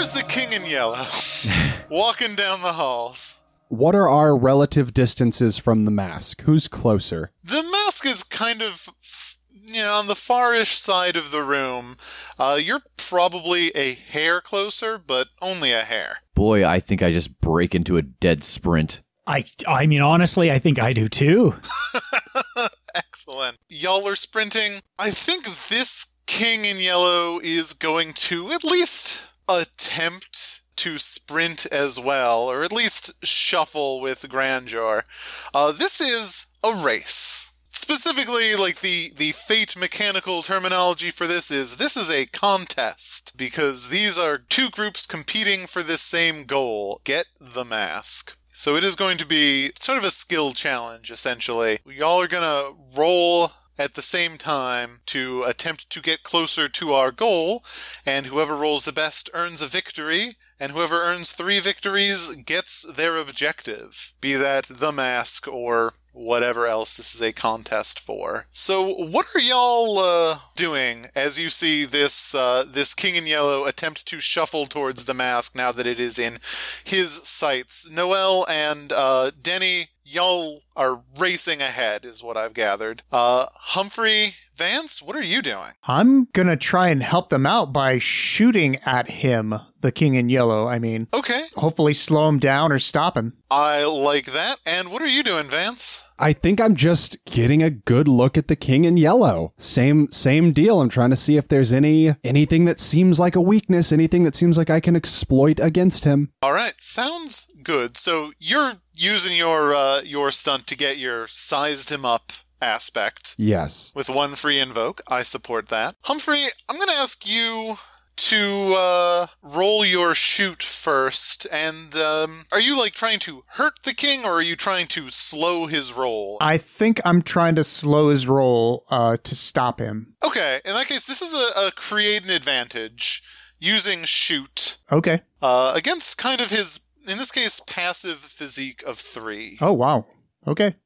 There's the king in yellow, walking down the halls. What are our relative distances from the mask? Who's closer? The mask is kind of, you know, on the farish side of the room. Uh, you're probably a hair closer, but only a hair. Boy, I think I just break into a dead sprint. I, I mean, honestly, I think I do too. Excellent. Y'all are sprinting. I think this king in yellow is going to at least attempt to sprint as well, or at least shuffle with grandeur. Uh, this is a race. Specifically, like the, the fate mechanical terminology for this is this is a contest because these are two groups competing for this same goal get the mask. So it is going to be sort of a skill challenge, essentially. Y'all are going to roll at the same time to attempt to get closer to our goal, and whoever rolls the best earns a victory, and whoever earns three victories gets their objective, be that the mask or whatever else this is a contest for. So, what are y'all uh, doing as you see this uh, this King in Yellow attempt to shuffle towards the mask now that it is in his sights? Noel and uh, Denny, y'all are racing ahead, is what I've gathered. Uh, Humphrey, Vance, what are you doing? I'm gonna try and help them out by shooting at him, the king in yellow, I mean. Okay, Hopefully slow him down or stop him. I like that. And what are you doing, Vance? I think I'm just getting a good look at the king in yellow. Same same deal. I'm trying to see if there's any anything that seems like a weakness, anything that seems like I can exploit against him. All right, sounds good. So you're using your uh, your stunt to get your sized him up aspect Yes. with one free invoke. I support that. Humphrey, I'm going to ask you to uh, roll your shoot first. And um, are you like trying to hurt the king, or are you trying to slow his roll? I think I'm trying to slow his roll uh, to stop him. Okay, in that case, this is a, a create an advantage using shoot Okay. uh, against kind of his, in this case, passive physique of three. Oh, wow. Okay.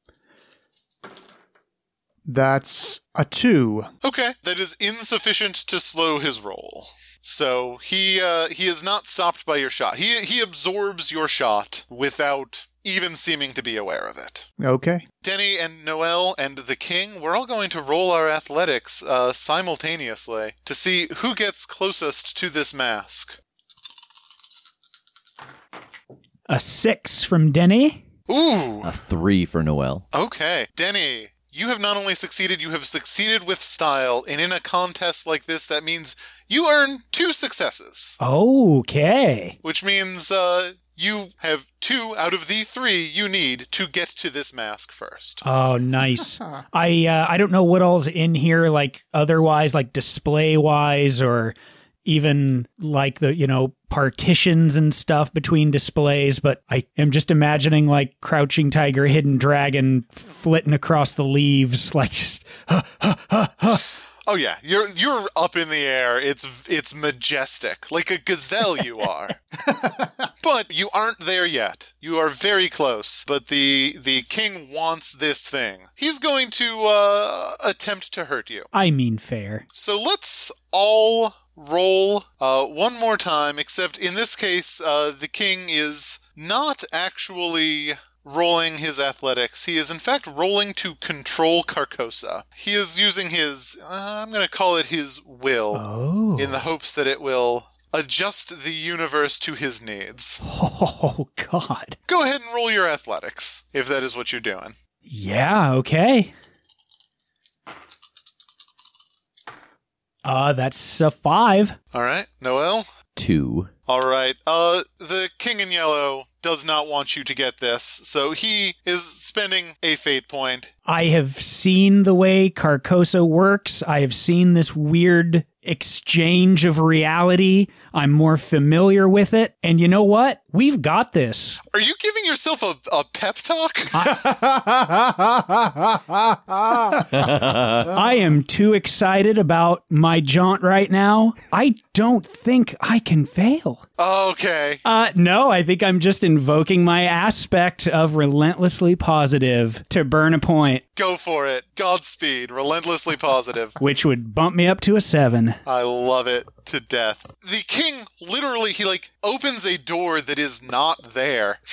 That's a two. Okay, that is insufficient to slow his roll. So he uh, he is not stopped by your shot. He he absorbs your shot without even seeming to be aware of it. Okay. Denny and Noel and the King, we're all going to roll our athletics uh, simultaneously to see who gets closest to this mask. A six from Denny. Ooh, A three for Noel. okay, Denny. You have not only succeeded, you have succeeded with style, and in a contest like this, that means you earn two successes. Okay. which means uh, you have two out of the three you need to get to this mask first. Oh, nice. I uh, I don't know what all's in here, like otherwise, like display wise, or even like the you know partitions and stuff between displays. But I am just imagining like crouching tiger, hidden dragon, flitting across the leaves, like just Oh yeah, you're you're up in the air. It's it's majestic, like a gazelle you are. but you aren't there yet. You are very close. But the the king wants this thing. He's going to uh, attempt to hurt you. I mean fair. So let's all roll uh, one more time, except in this case, uh, the king is not actually rolling his athletics. He is, in fact, rolling to control Carcosa. He is using his, uh, I'm going to call it his will, Oh. in the hopes that it will adjust the universe to his needs. Oh, God. Go ahead and roll your athletics, if that is what you're doing. Yeah, okay. Uh, that's a five. All right, Noel? Two. All right. Uh, the King in Yellow does not want you to get this, so he is spending a fate point. I have seen the way Carcosa works. I have seen this weird exchange of reality. I'm more familiar with it. And you know what? We've got this. Are you giving yourself a, a pep talk? I am too excited about my jaunt right now. I don't think I can fail. Okay. Uh, no, I think I'm just invoking my aspect of relentlessly positive to burn a point, Go for it. Godspeed. Relentlessly positive. which would bump me up to a seven. I love it to death. The king literally he like opens a door that is not there.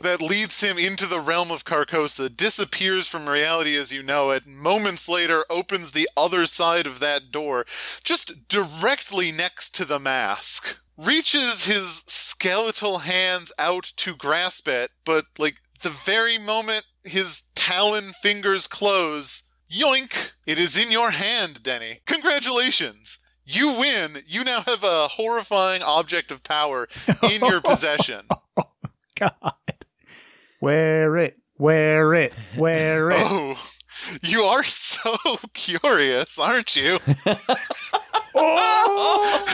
That leads him into the realm of Carcosa, disappears from reality as you know it, moments later opens the other side of that door, just directly next to the mask. Reaches his skeletal hands out to grasp it, but like the very moment his talon fingers close, yoink! It is in your hand, Denny. Congratulations! You win. You now have a horrifying object of power in your possession. Oh, God. Wear it, wear it, wear it. Oh, you are so curious, aren't you? Oh!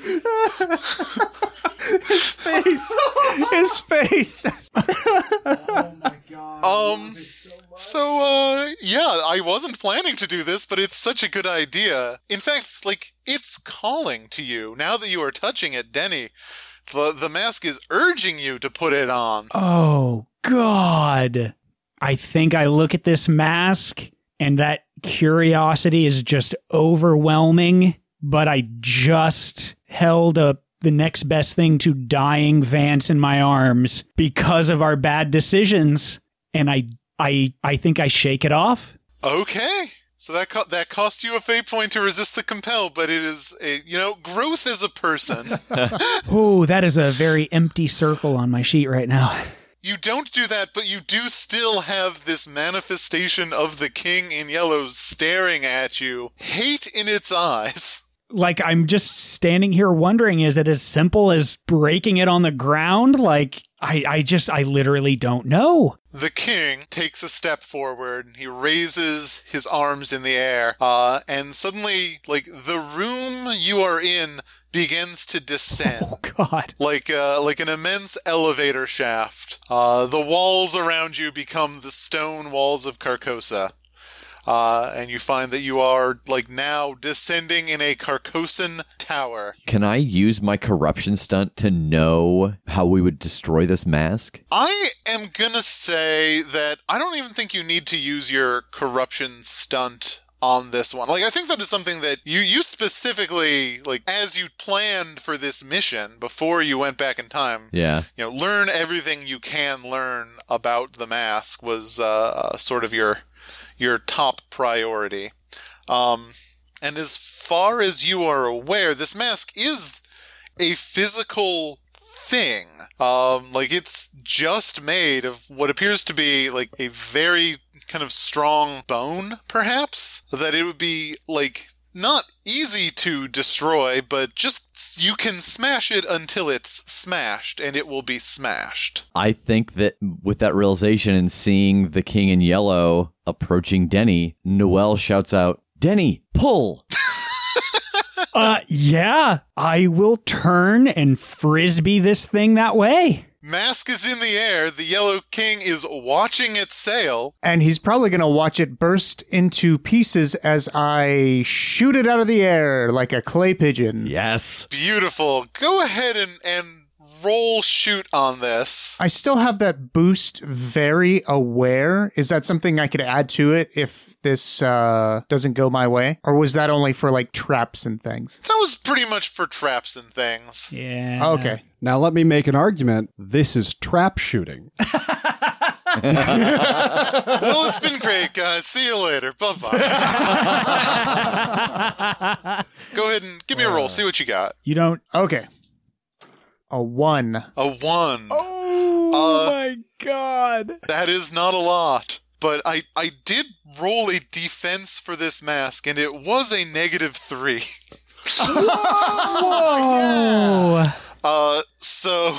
His face. His face. Oh my god! Um, so, uh, yeah, I wasn't planning to do this, but it's such a good idea. In fact, like, it's calling to you. Now that you are touching it, Denny, the, the mask is urging you to put it on. Oh, God. I think I look at this mask and that curiosity is just overwhelming, but I just held up the next best thing to dying Vance in my arms because of our bad decisions. And I, I, I think I shake it off. Okay. So that co- that cost you a fate point to resist the compel, but it is a you know growth as a person. Oh, that is a very empty circle on my sheet right now. you don't do that, but you do still have this manifestation of the king in yellow staring at you, hate in its eyes. like I'm just standing here wondering is it as simple as breaking it on the ground like I I just I literally don't know. The king takes a step forward and he raises his arms in the air. Uh, and suddenly, like, the room you are in begins to descend. Oh god. like uh, like an immense elevator shaft. Uh, the walls around you become the stone walls of Carcosa. Uh, and you find that you are like now descending in a Carcosan tower. Can I use my corruption stunt to know how we would destroy this mask? I am gonna say that I don't even think you need to use your corruption stunt on this one. Like I think that is something that you you specifically like as you planned for this mission before you went back in time. Yeah. You know, learn everything you can learn about the mask was uh, sort of your your top priority. Um, and as far as you are aware, this mask is a physical thing. Um, like it's just made of what appears to be like a very kind of strong bone, perhaps. That it would be like not easy to destroy, but just you can smash it until it's smashed, and it will be smashed. I think that with that realization and seeing the king in yellow approaching Denny, Noel shouts out, Denny, pull! Uh yeah, I will turn and frisbee this thing that way. Mask is in the air. The Yellow King is watching it sail. And he's probably going to watch it burst into pieces as I shoot it out of the air like a clay pigeon. Yes. Beautiful. Go ahead and, and roll shoot on this. I still have that boost very aware. Is that something I could add to it if this uh, doesn't go my way? Or was that only for like traps and things? That was pretty much for traps and things. Yeah. Okay. Now let me make an argument. This is trap shooting. Well, it's been great, guys. See you later. Bye bye. Go ahead and give me a roll. See what you got. You don't. Okay. A one. A one. Oh Uh, my god. That is not a lot. But I, I did roll a defense for this mask, and it was a negative three. Whoa. Uh, so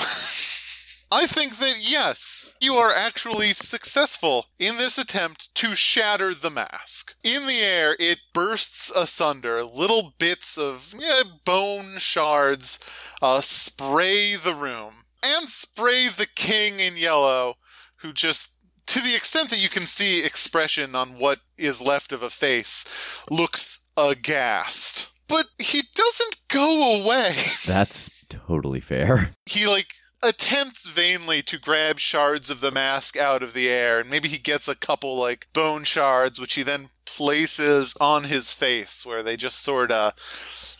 I think that yes, you are actually successful in this attempt to shatter the mask. In the air, it bursts asunder. Little bits of yeah, bone shards uh, spray the room and spray the king in yellow, who just. To the extent that you can see expression on what is left of a face, looks aghast. But he doesn't go away. That's totally fair. he like attempts vainly to grab shards of the mask out of the air and maybe he gets a couple like bone shards which he then places on his face where they just sort of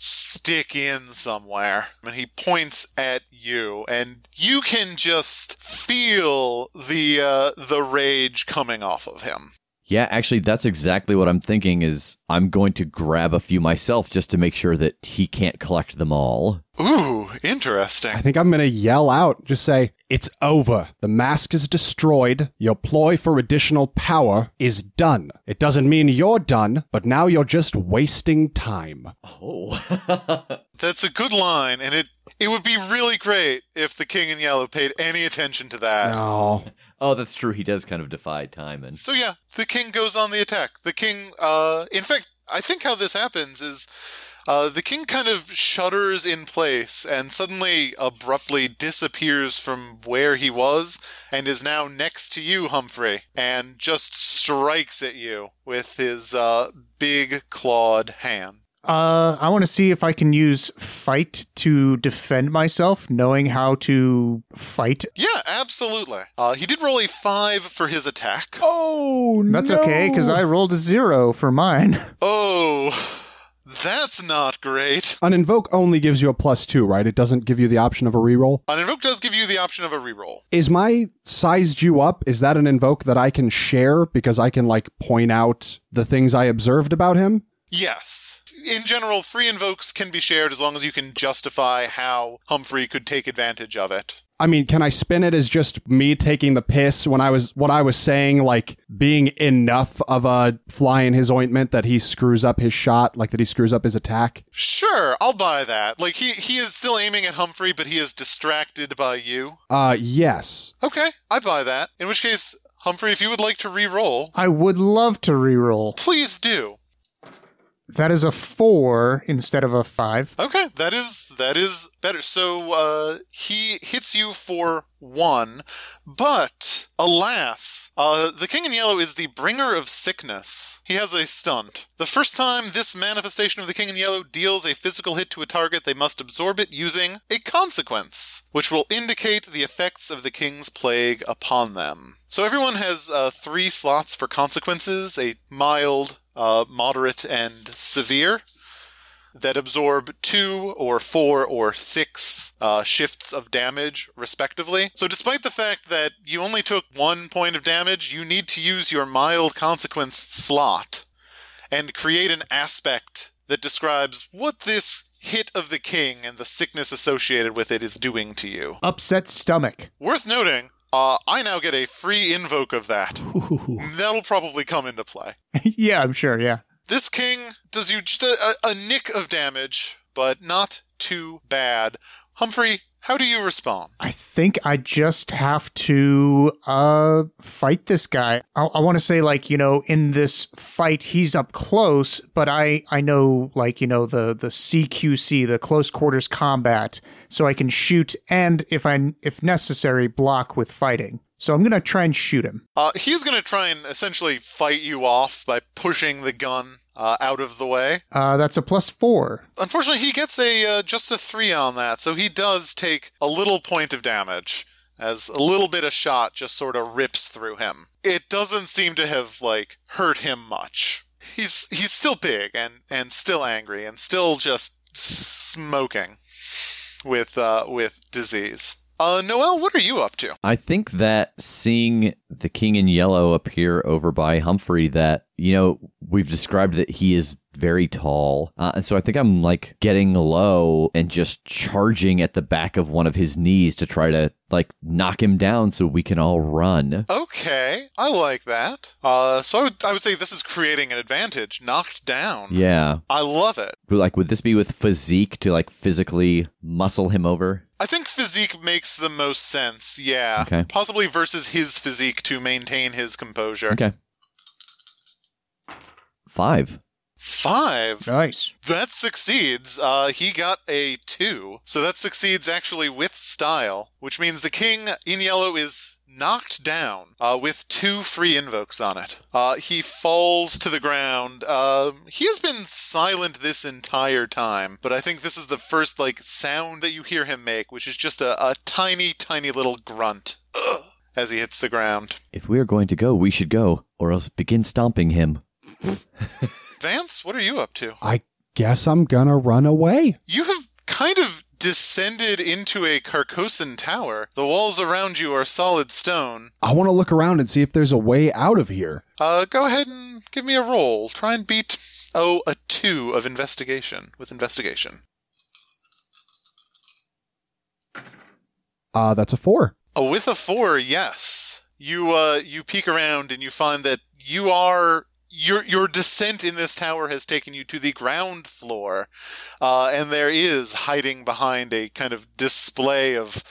stick in somewhere. And he points at you and you can just feel the uh, the rage coming off of him Yeah, actually, that's exactly what I'm thinking. Is I'm going to grab a few myself just to make sure that he can't collect them all. ooh interesting I think I'm going to yell out, just say, It's over. The mask is destroyed. Your ploy for additional power is done. It doesn't mean you're done, but now you're just wasting time. Oh, That's a good line, and it it would be really great if the King in Yellow paid any attention to that. No. Oh, that's true. He does kind of defy time, and So yeah, the king goes on the attack. The king, uh, in fact, I think how this happens is. Uh, the king kind of shudders in place and suddenly abruptly disappears from where he was and is now next to you, Humphrey, and just strikes at you with his uh, big clawed hand. Uh, I want to see if I can use fight to defend myself, knowing how to fight. Yeah, absolutely. Uh, he did roll a five for his attack. Oh, That's no. okay because I rolled a zero for mine. Oh, that's not great. An invoke only gives you a plus two, right? It doesn't give you the option of a reroll. An invoke does give you the option of a reroll. Is my sized you up? Is that an invoke that I can share because I can like point out the things I observed about him? Yes. In general, free invokes can be shared as long as you can justify how Humphrey could take advantage of it. I mean, can I spin it as just me taking the piss when I was what I was saying, like being enough of a fly in his ointment that he screws up his shot, like that he screws up his attack? Sure, I'll buy that. Like he he is still aiming at Humphrey, but he is distracted by you. Uh, yes. Okay, I buy that. In which case, Humphrey, if you would like to re-roll, I would love to re-roll. please do. That is a four instead of a five. Okay, that is that is better. So uh, he hits you for one, but alas, uh, the King in Yellow is the bringer of sickness. He has a stunt. The first time this manifestation of the King in Yellow deals a physical hit to a target, they must absorb it using a consequence, which will indicate the effects of the King's plague upon them. So everyone has uh, three slots for consequences: a mild, uh, moderate, and severe that absorb two or four or six uh, shifts of damage, respectively. So, despite the fact that you only took one point of damage, you need to use your mild consequence slot and create an aspect that describes what this hit of the king and the sickness associated with it is doing to you. Upset stomach. Worth noting. Uh, I now get a free invoke of that. Ooh. That'll probably come into play. yeah, I'm sure. Yeah. This king does you just a, a, a nick of damage, but not too bad. Humphrey, how do you respond? I think I just have to uh fight this guy. I, I want to say like you know in this fight he's up close, but I I know like you know the the CQC the close quarters combat, so I can shoot and if I if necessary block with fighting. So I'm gonna try and shoot him. Uh, he's going to try and essentially fight you off by pushing the gun uh, out of the way. Uh, that's a plus four. Unfortunately, he gets a uh, just a three on that, so he does take a little point of damage as a little bit of shot just sort of rips through him. It doesn't seem to have like hurt him much. He's he's still big and and still angry and still just smoking with uh, with disease. Uh, Noel, what are you up to? I think that seeing the king in yellow appear over by Humphrey, that, you know, we've described that he is very tall. Uh, and so I think I'm like getting low and just charging at the back of one of his knees to try to like knock him down so we can all run. Okay, I like that. Uh, so I would, I would say this is creating an advantage. Knocked down. Yeah. I love it. But, Like, would this be with physique to like physically muscle him over? I think physique makes the most sense, yeah. Okay. Possibly versus his physique to maintain his composure. Okay. Five. Five. Nice. That succeeds. Uh, he got a two. So that succeeds actually with style, which means the king in yellow is knocked down uh, with two free invokes on it. Uh, he falls to the ground. Um he has been silent this entire time, but I think this is the first like sound that you hear him make, which is just a, a tiny, tiny little grunt Ugh, as he hits the ground. If we are going to go, we should go, or else begin stomping him. Vance, what are you up to? I guess I'm gonna run away. You have kind of descended into a Carcosan tower. The walls around you are solid stone. I want to look around and see if there's a way out of here. Uh, go ahead and give me a roll. Try and beat, oh, a two of investigation with investigation. Uh, that's a four. Oh, with a four, yes. You uh, you peek around and you find that you are your your descent in this tower has taken you to the ground floor, uh, and there is hiding behind a kind of display of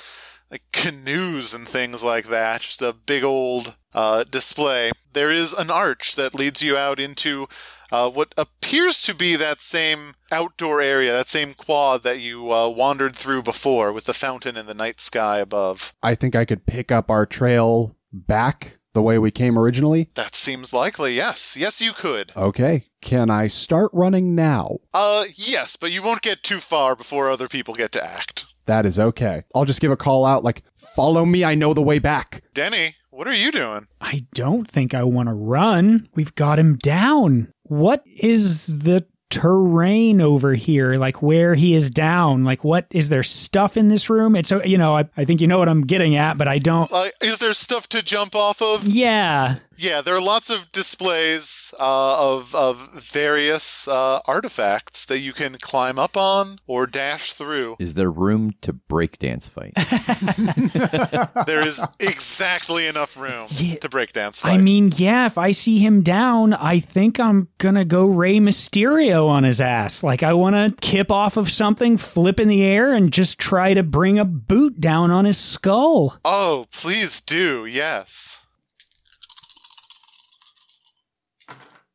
like canoes and things like that. Just a big old uh, display. There is an arch that leads you out into uh, what appears to be that same outdoor area, that same quad that you uh, wandered through before, with the fountain and the night sky above. I think I could pick up our trail back the way we came originally. That seems likely. Yes, yes, you could. Okay. Can I start running now? Uh, yes, but you won't get too far before other people get to act. That is okay. I'll just give a call out like, follow me, I know the way back. Denny, what are you doing? I don't think I want to run. We've got him down. What is the terrain over here? Like where he is down? Like what is there stuff in this room? It's so you know, I, I think you know what I'm getting at, but I don't. Uh, is there stuff to jump off of? Yeah. Yeah, there are lots of displays uh, of of various uh, artifacts that you can climb up on or dash through. Is there room to breakdance fight? there is exactly enough room Yeah. to break dance fight. I mean, yeah, if I see him down, I think I'm gonna go Rey Mysterio on his ass. Like, I wanna kip off of something, flip in the air, and just try to bring a boot down on his skull. oh, please do. Yes.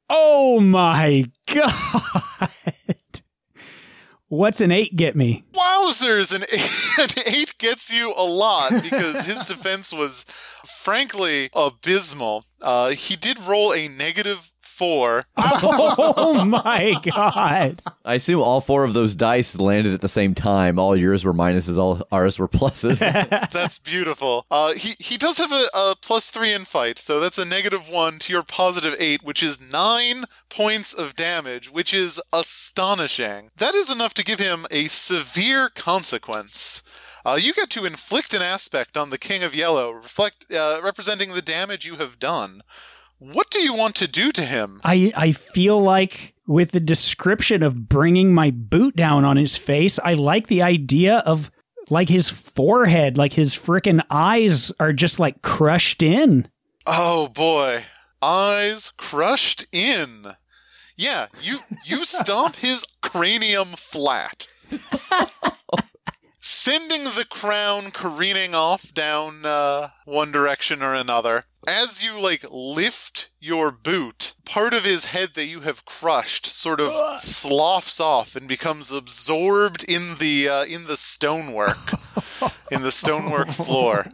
Oh my god! What's an eight get me? Wowzers! An eight, an eight gets you a lot because his defense was frankly abysmal. Uh, he did roll a negative four. Oh my god! I assume all four of those dice landed at the same time. All yours were minuses, all ours were pluses. That's beautiful. Uh, he he does have a, a plus three in fight, so that's a negative one to your positive eight, which is nine points of damage, which is astonishing. That is enough to give him a severe consequence. Uh, you get to inflict an aspect on the King of Yellow, reflect uh, representing the damage you have done. What do you want to do to him? I I feel like with the description of bringing my boot down on his face, I like the idea of like his forehead, like his frickin' eyes are just like crushed in. Oh boy, eyes crushed in. Yeah, you you stomp his cranium flat. Sending the crown careening off down uh, one direction or another. As you like lift your boot, part of his head that you have crushed sort of sloughs off and becomes absorbed in the uh, in the stonework, in the stonework floor,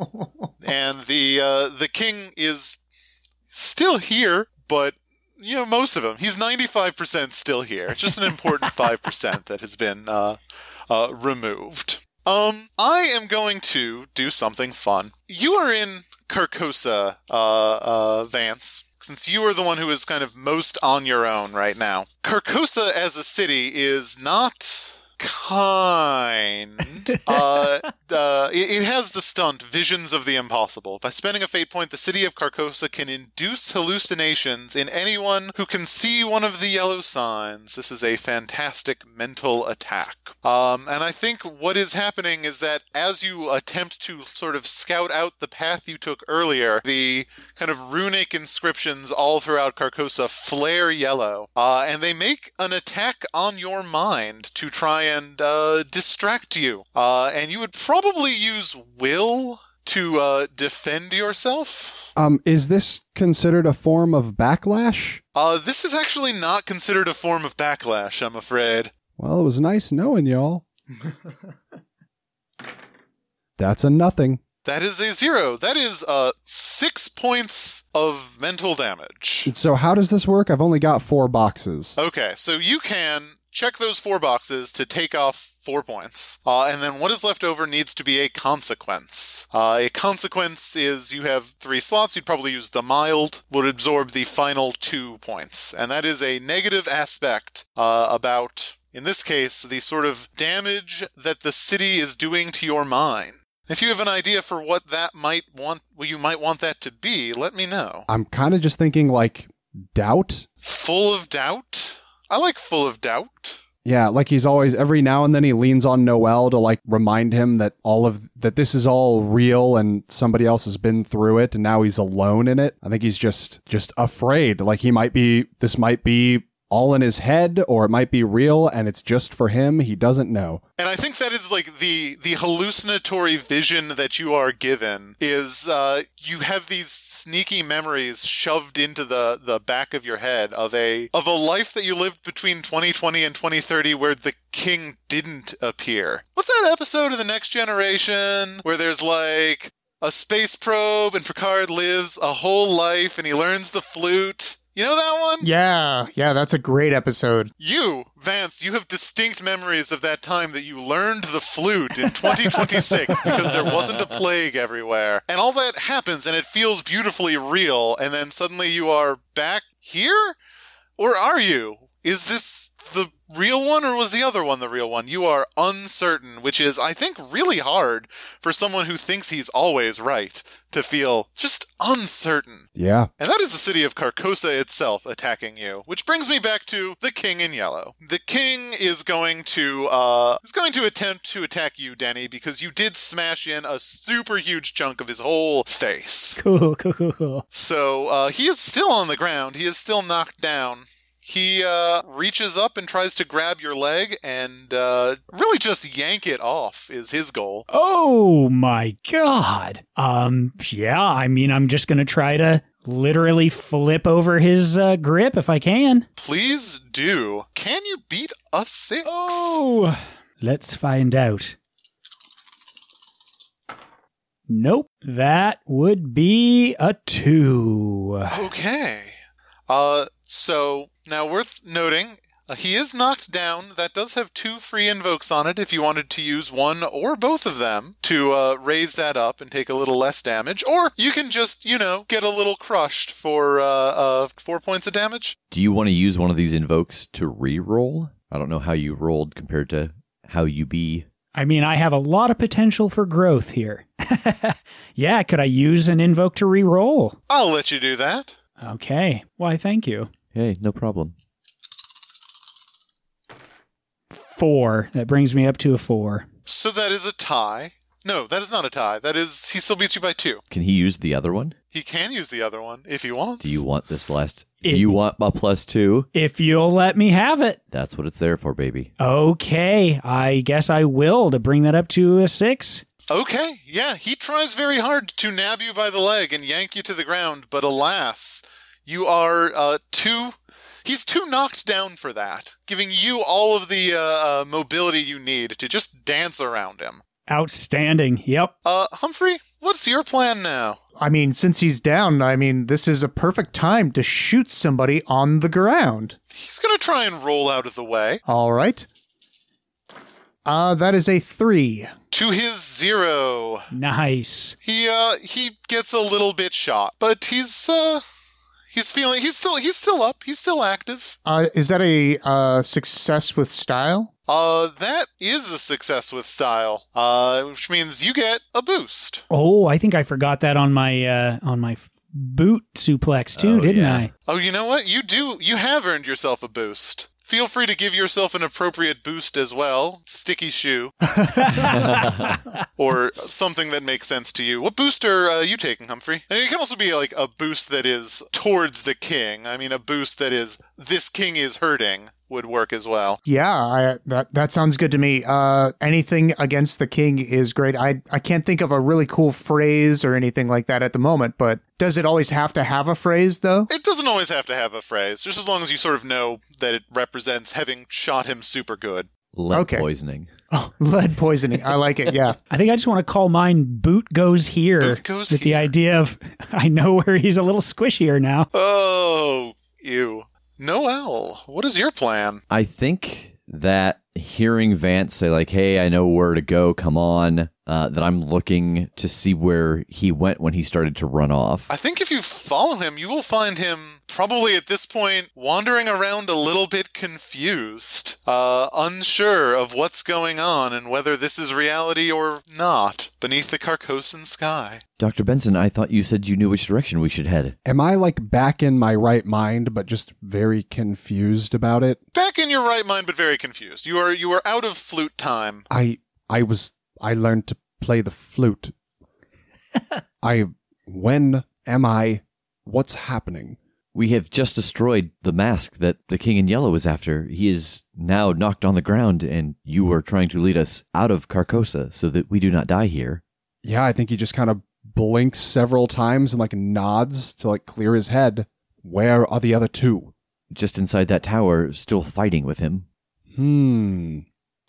and the uh, the king is still here, but you know, most of him. He's 95% still here. Just an important 5% that has been uh, uh, removed. Um, I am going to do something fun. You are in Carcosa, uh, uh, Vance, since you are the one who is kind of most on your own right now. Carcosa as a city is not kind. uh, uh, it, it has the stunt Visions of the Impossible. By spending a fate point, the city of Carcosa can induce hallucinations in anyone who can see one of the yellow signs. This is a fantastic mental attack. Um, and I think what is happening is that as you attempt to sort of scout out the path you took earlier, the kind of runic inscriptions all throughout Carcosa flare yellow, uh, and they make an attack on your mind to try and uh, distract you. Uh, and you would probably use will to uh, defend yourself. Um, is this considered a form of backlash? Uh, this is actually not considered a form of backlash, I'm afraid. Well, it was nice knowing y'all. That's a nothing. That is a zero. That is uh, six points of mental damage. So how does this work? I've only got four boxes. Okay, so you can check those four boxes to take off four points. Uh, and then what is left over needs to be a consequence. Uh, a consequence is you have three slots. You'd probably use the mild, would absorb the final two points. And that is a negative aspect uh, about, in this case, the sort of damage that the city is doing to your mind. If you have an idea for what that might want, what you might want that to be, let me know. I'm kind of just thinking like doubt. Full of doubt? I like full of doubt. Yeah, like he's always every now and then he leans on Noel to like remind him that all of that this is all real and somebody else has been through it and now he's alone in it. I think he's just just afraid like he might be this might be all in his head or it might be real and it's just for him. He doesn't know. And I think that is like the the hallucinatory vision that you are given is uh, you have these sneaky memories shoved into the the back of your head of a of a life that you lived between 2020 and 2030 where the king didn't appear. What's that episode of the Next Generation where there's like a space probe and Picard lives a whole life and he learns the flute? You know that one? Yeah, yeah, that's a great episode. You, Vance, you have distinct memories of that time that you learned the flute in 2026 because there wasn't a plague everywhere. And all that happens and it feels beautifully real, and then suddenly you are back here? Or are you? Is this real one or was the other one the real one? You are uncertain, which is, I think, really hard for someone who thinks he's always right to feel just uncertain. Yeah. And that is the city of Carcosa itself attacking you, which brings me back to the king in yellow. The king is going to uh is going to attempt to attack you, Denny, because you did smash in a super huge chunk of his whole face. Cool, cool, cool, cool. So uh, he is still on the ground. He is still knocked down. He uh, reaches up and tries to grab your leg and uh, really just yank it off is his goal. Oh my god. Um yeah, I mean I'm just going to try to literally flip over his uh, grip if I can. Please do. Can you beat a six? Oh, let's find out. Nope, that would be a 2. Okay. Uh, so now worth noting, uh, he is knocked down. That does have two free invokes on it if you wanted to use one or both of them to uh, raise that up and take a little less damage. Or you can just, you know, get a little crushed for uh, uh, four points of damage. Do you want to use one of these invokes to re-roll? I don't know how you rolled compared to how you be. I mean, I have a lot of potential for growth here. yeah, could I use an invoke to re-roll? I'll let you do that. Okay. Why, thank you. Hey, no problem. Four. That brings me up to a four. So that is a tie. No, that is not a tie. That is, he still beats you by two. Can he use the other one? He can use the other one if he wants. Do you want this last? Do you want a plus two? If you'll let me have it. That's what it's there for, baby. Okay, I guess I will to bring that up to a six. Okay, yeah, he tries very hard to nab you by the leg and yank you to the ground, but alas, you are uh, too. He's too knocked down for that, giving you all of the uh, uh, mobility you need to just dance around him. Outstanding. Yep. Uh, Humphrey, what's your plan now? I mean, since he's down, I mean, this is a perfect time to shoot somebody on the ground. He's gonna try and roll out of the way. All right. Uh, that is a three. To his zero. Nice. He uh he gets a little bit shot, but he's uh he's feeling he's still he's still up. He's still active. Uh, is that a uh, success with style? Uh that is a success with style. Uh which means you get a boost. Oh, I think I forgot that on my uh, on my boot suplex too, Oh, didn't yeah. I? Oh, you know what? You do you have earned yourself a boost. Feel free to give yourself an appropriate boost as well. Sticky shoe. or something that makes sense to you. What boost are uh, you taking, Humphrey? And it can also be like a boost that is towards the king. I mean, a boost that is this king is hurting would work as well. Yeah, I, that that sounds good to me. Uh, anything against the king is great. I I can't think of a really cool phrase or anything like that at the moment. But does it always have to have a phrase though? It doesn't always have to have a phrase, just as long as you sort of know that it represents having shot him super good. Lead Okay. poisoning. Oh, lead poisoning. I like it. Yeah. I think I just want to call mine "Boot Goes Here" Boot goes with the idea of I know where he's a little squishier now. Oh, you. Noel, what is your plan? I think that hearing Vance say like, "Hey, I know where to go. Come on," uh, that I'm looking to see where he went when he started to run off. I think if you follow him, you will find him probably at this point wandering around a little bit confused, uh, unsure of what's going on and whether this is reality or not beneath the Carcosan sky. Doctor Benson, I thought you said you knew which direction we should head. Am I like back in my right mind, but just very confused about it? Back in your right mind, but very confused. You are you are out of flute time. I I was I learned to play the flute. I when am I? What's happening? We have just destroyed the mask that the King in Yellow was after. He is now knocked on the ground, and you are trying to lead us out of Carcosa so that we do not die here. Yeah, I think he just kind of blinks several times and like nods to like clear his head. Where are the other two? Just inside that tower, still fighting with him. Hmm.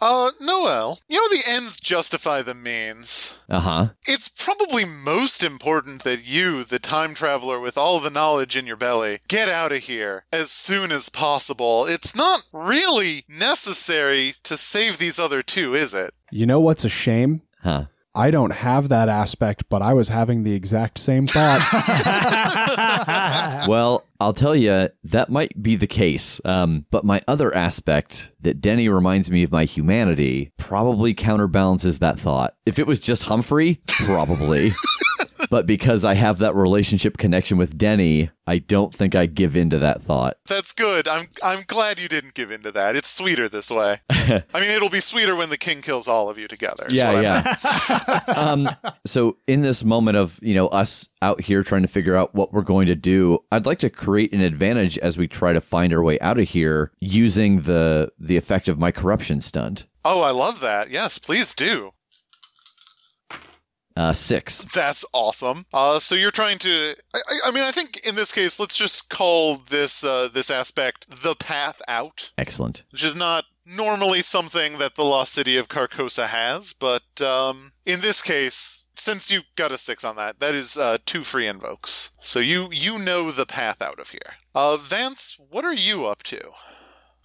Uh, Noel, you know the ends justify the means. Uh huh. It's probably most important that you, the time traveler with all the knowledge in your belly, get out of here as soon as possible. It's not really necessary to save these other two, is it? You know what's a shame? Huh. I don't have that aspect, but I was having the exact same thought. well, I'll tell you, that might be the case. Um, but my other aspect that Denny reminds me of my humanity probably counterbalances that thought. If it was just Humphrey, probably. but because I have that relationship connection with Denny, I don't think I give in to that thought. That's good. I'm I'm glad you didn't give in to that. It's sweeter this way. I mean, it'll be sweeter when the king kills all of you together. I yeah. um, so in this moment of you know us out here trying to figure out what we're going to do, I'd like to create an advantage as we try to find our way out of here using the the effect of my corruption stunt. Oh, I love that. Yes, please do. Uh, six. That's awesome. Uh, so you're trying to. I, I- I mean, I think in this case, let's just call this uh, this aspect the path out, Excellent. which is not normally something that the lost city of Carcosa has, but um, in this case, since you got a six on that, that is uh, two free invokes. So you you know the path out of here. Uh, Vance, what are you up to?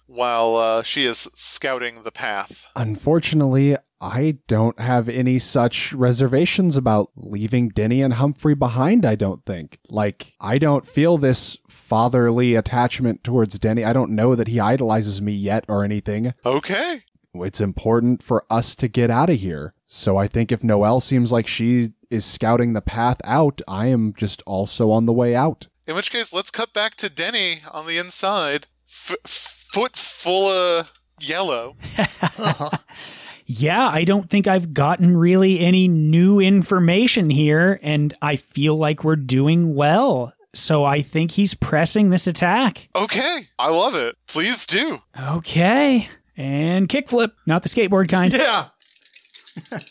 While uh, she is scouting the path. Unfortunately, I don't have any such reservations about leaving Denny and Humphrey behind, I don't think. Like, I don't feel this fatherly attachment towards Denny. I don't know that he idolizes me yet or anything. Okay. It's important for us to get out of here. So I think if Noel seems like she is scouting the path out, I am just also on the way out. In which case, let's cut back to Denny on the inside, F- foot full of yellow. Yeah, I don't think I've gotten really any new information here, and I feel like we're doing well. So I think he's pressing this attack. Okay, I love it. Please do. Okay. And kickflip, not the skateboard kind. Yeah.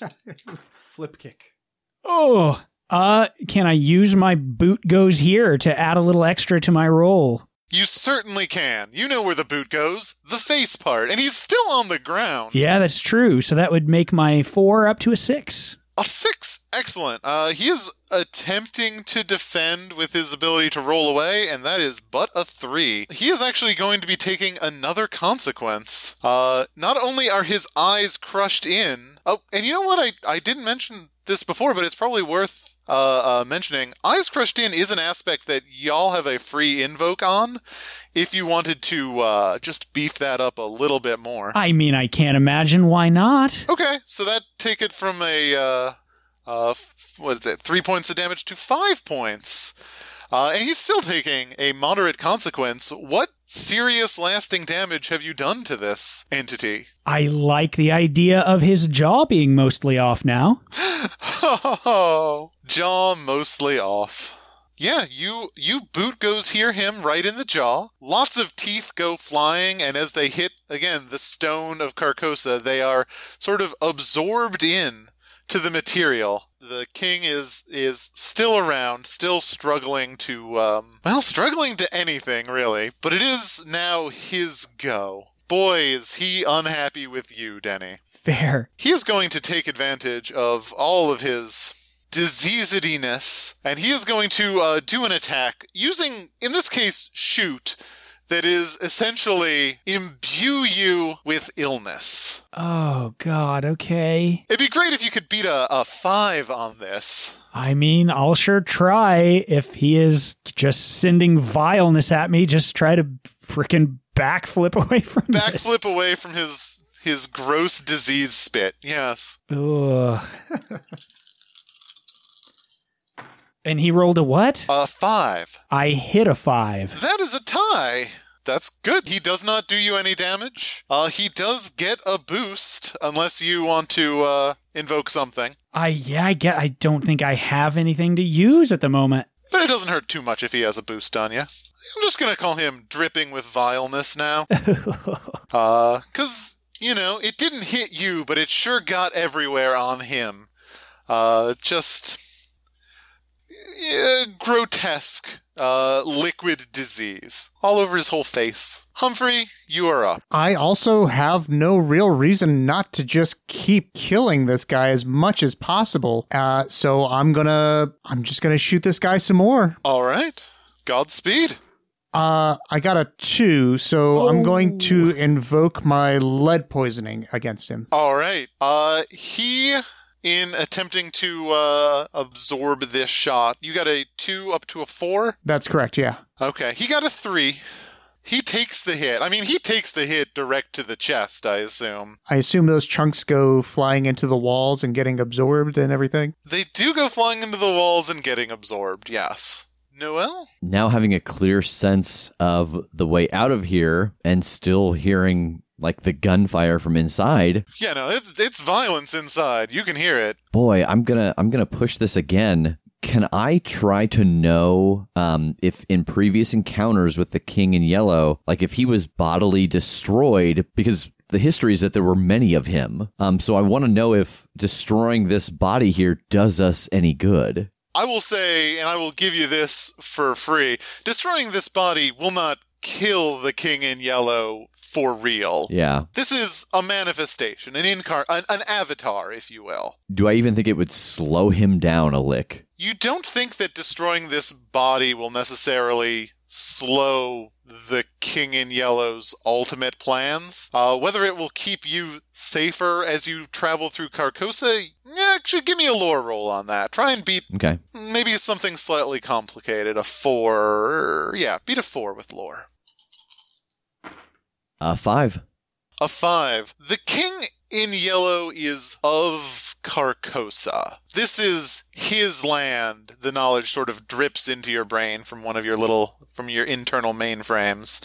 Flip kick. Oh, uh, can I use my boot goes here to add a little extra to my roll? You certainly can. You know where the boot goes the face part, and he's still on the ground. Yeah, that's true. So that would make my four up to a six. A six, excellent. Uh, he is attempting to defend with his ability to roll away, and that is but a three. He is actually going to be taking another consequence. Uh, not only are his eyes crushed in. Oh, and you know what? I I didn't mention this before, but it's probably worth uh, uh, mentioning. Eyes crushed in is an aspect that y'all have a free invoke on. If you wanted to uh, just beef that up a little bit more. I mean, I can't imagine why not. Okay, so that take it from a uh, uh, what is it? Three points of damage to five points, uh, and he's still taking a moderate consequence. What serious, lasting damage have you done to this entity? I like the idea of his jaw being mostly off now. Oh, jaw mostly off. Yeah, you you boot goes here him right in the jaw. Lots of teeth go flying, and as they hit again the stone of Carcosa, they are sort of absorbed in to the material. The king is is still around, still struggling to um, well, struggling to anything really. But it is now his go. Boy, is he unhappy with you, Denny Fair. he is going to take advantage of all of his diseasediness, and he is going to uh, do an attack using, in this case, shoot, that is essentially imbue you with illness. Oh, God, okay. It'd be great if you could beat a, a five on this. I mean, I'll sure try. If he is just sending vileness at me, just try to frickin' backflip away from this. Backflip away from his his gross disease spit. Yes. Ugh. and he rolled a what? A five. I hit a five. That is a tie. That's good. He does not do you any damage. Uh, he does get a boost, unless you want to uh, invoke something. I yeah, I get. I don't think I have anything to use at the moment. But it doesn't hurt too much if he has a boost on you. I'm just gonna call him dripping with vileness now. Uh, cause, you know, it didn't hit you, but it sure got everywhere on him. Uh, just yeah, grotesque, uh, liquid disease all over his whole face. Humphrey, you are up. I also have no real reason not to just keep killing this guy as much as possible. Uh, so I'm gonna, I'm just gonna shoot this guy some more. All right. Godspeed. Uh, I got a two, so I'm going to invoke my lead poisoning against him. All right. Uh, he, in attempting to uh, absorb this shot, you got a two up to a four. That's correct. Yeah. Okay, he got a three. He takes the hit. I mean, he takes the hit direct to the chest, I assume. I assume those chunks go flying into the walls and getting absorbed and everything. They do go flying into the walls and getting absorbed, yes. Noel? Now having a clear sense of the way out of here and still hearing like the gunfire from inside, Yeah, no, it's, it's violence inside. You can hear it. boy, I'm gonna I'm gonna push this again. Can I try to know um, if in previous encounters with the King in Yellow, like if he was bodily destroyed? Because the history is that there were many of him. Um, so I want to know if destroying this body here does us any good. I will say, and I will give you this for free destroying this body will not kill the king in yellow for real. Yeah. This is a manifestation, an incar, an, an avatar, if you will. Do I even think it would slow him down a lick? You don't think that destroying this body will necessarily slow the King in Yellow's ultimate plans? Uh, whether it will keep you safer as you travel through Carcosa? Actually, give me a lore roll on that. Try and beat Okay. maybe something slightly complicated. A four. Yeah, beat a four with lore. Uh, five. A five. The king in yellow is of Carcosa. This is his land. The knowledge sort of drips into your brain from one of your little, from your internal mainframes.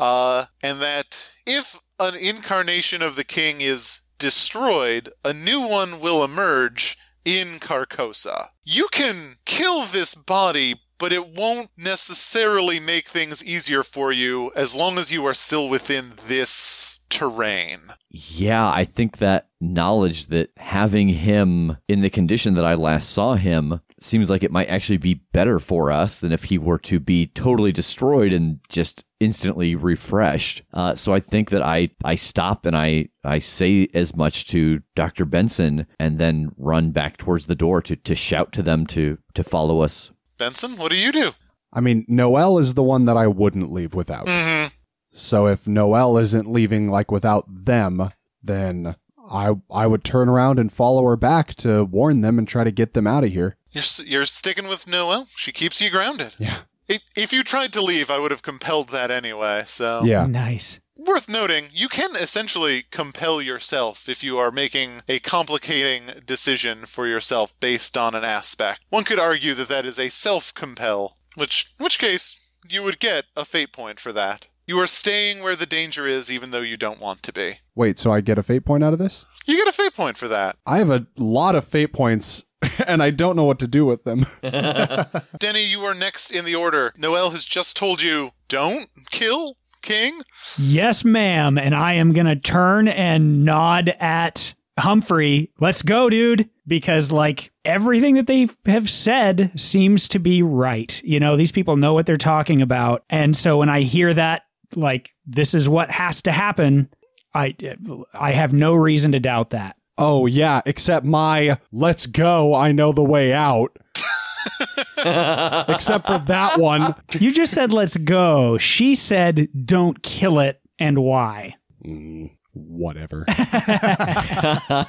Uh, and that if an incarnation of the king is destroyed, a new one will emerge in Carcosa. You can kill this body, but it won't necessarily make things easier for you as long as you are still within this terrain. Yeah, I think that knowledge that having him in the condition that I last saw him seems like it might actually be better for us than if he were to be totally destroyed and just instantly refreshed. Uh, so I think that I I stop and I I say as much to Dr. Benson and then run back towards the door to to shout to them to to follow us. Benson, what do you do? I mean, Noel is the one that I wouldn't leave without. hmm So if Noel isn't leaving like without them, then I I would turn around and follow her back to warn them and try to get them out of here. You're, you're sticking with Noel. She keeps you grounded. Yeah. If, if you tried to leave, I would have compelled that anyway. So Yeah. Nice. Worth noting, you can essentially compel yourself if you are making a complicating decision for yourself based on an aspect. One could argue that that is a self-compel, which, in which case, you would get a fate point for that. You are staying where the danger is even though you don't want to be. Wait, so I get a fate point out of this? You get a fate point for that. I have a lot of fate points and I don't know what to do with them. Denny, you are next in the order. Noel has just told you, don't kill King. Yes, ma'am. And I am going to turn and nod at Humphrey. Let's go, dude. Because, like, everything that they have said seems to be right. You know, these people know what they're talking about. And so when I hear that, like, this is what has to happen, I, I have no reason to doubt that. oh yeah, except my let's go, I know the way out. Except for that one. You just said, let's go. She said, don't kill it. And why? Mm, whatever. I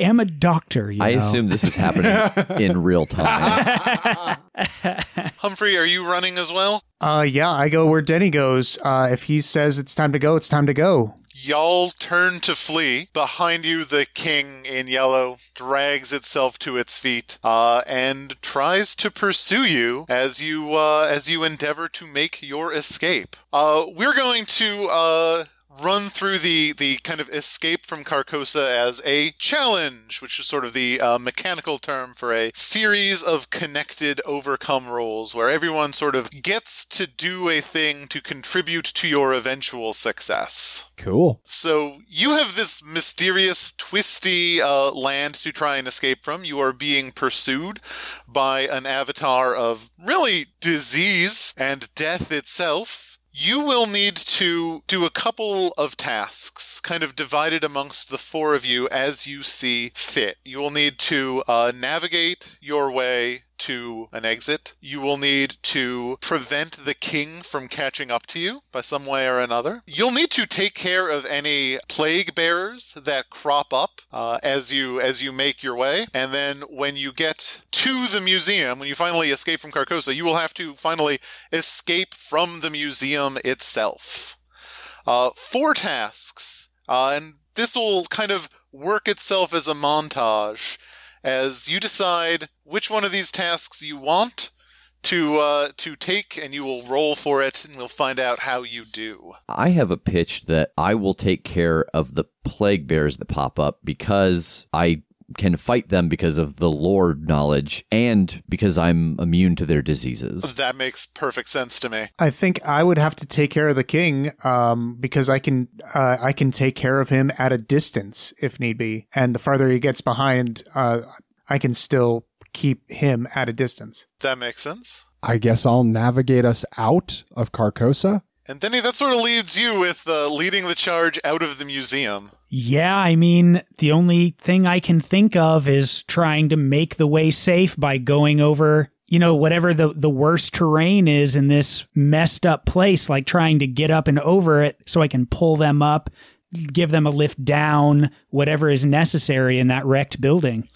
am a doctor. You I know? assume this is happening in real time. Humphrey, are you running as well? Uh, yeah, I go where Denny goes. Uh, if he says it's time to go, it's time to go. Y'all turn to flee. Behind you, the king in yellow drags itself to its feet uh, and tries to pursue you as you uh, as you endeavor to make your escape. Uh, we're going to uh, run through the the kind of escape from Carcosa as a challenge, which is sort of the uh, mechanical term for a series of connected overcome rolls where everyone sort of gets to do a thing to contribute to your eventual success. cool. So you have this mysterious, twisty uh, land to try and escape from. You are being pursued by an avatar of really disease and death itself. You will need to do a couple of tasks, kind of divided amongst the four of you as you see fit. You will need to uh, navigate your way to an exit. You will need to prevent the king from catching up to you by some way or another. You'll need to take care of any plague bearers that crop up uh, as you as you make your way. And then when you get to the museum, when you finally escape from Carcosa, you will have to finally escape from the museum itself. Uh, four tasks, uh, and this will kind of work itself as a montage as you decide which one of these tasks you want to uh, to take, and you will roll for it, and we'll find out how you do. I have a pitch that I will take care of the plague bears that pop up because I can fight them because of the lore knowledge and because I'm immune to their diseases. That makes perfect sense to me. I think I would have to take care of the king, um, because I can, uh, I can take care of him at a distance if need be, and the farther he gets behind, uh, I can still keep him at a distance. That makes sense. I guess I'll navigate us out of Carcosa. And Denny, that sort of leaves you with uh, leading the charge out of the museum. Yeah, I mean, the only thing I can think of is trying to make the way safe by going over, you know, whatever the, the worst terrain is in this messed up place, like trying to get up and over it so I can pull them up, give them a lift down, whatever is necessary in that wrecked building.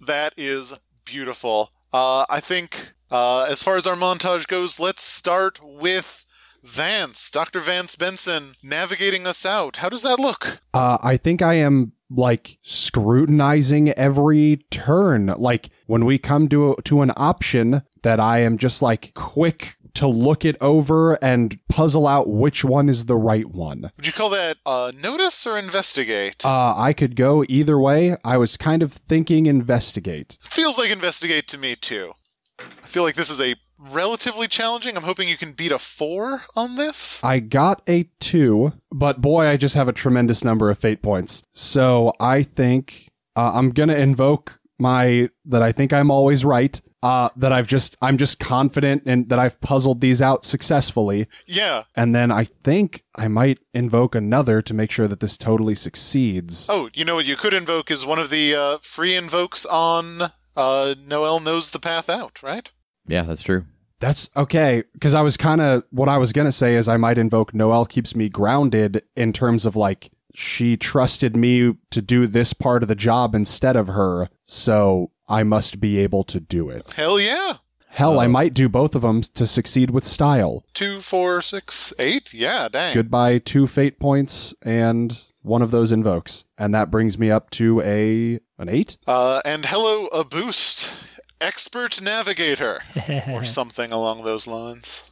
That is beautiful. Uh, I think uh, as far as our montage goes, let's start with Vance, Dr. Vance Benson, navigating us out. How does that look? Uh, I think I am like scrutinizing every turn. Like when we come to to an option that I am just like quick to look it over and puzzle out which one is the right one. Would you call that uh, notice or investigate? Uh, I could go either way. I was kind of thinking investigate. Feels like investigate to me too. I feel like this is a relatively challenging. I'm hoping you can beat a four on this. I got a two, but boy, I just have a tremendous number of fate points. So I think uh, I'm gonna invoke my that I think I'm always right Uh, that I've just I'm just confident and that I've puzzled these out successfully. Yeah. And then I think I might invoke another to make sure that this totally succeeds. Oh, you know what you could invoke is one of the uh, free invokes on uh, Noel knows the path out, right? Yeah, that's true. That's okay, because I was kind of what I was gonna say is I might invoke Noel keeps me grounded in terms of like she trusted me to do this part of the job instead of her, so I must be able to do it. Hell yeah. Hell, I might do both of them to succeed with style. Two, four, six, eight. Yeah, dang. Goodbye, two fate points, and one of those invokes, and that brings me up to a an eight. Uh, and hello, a boost. Expert navigator. or something along those lines.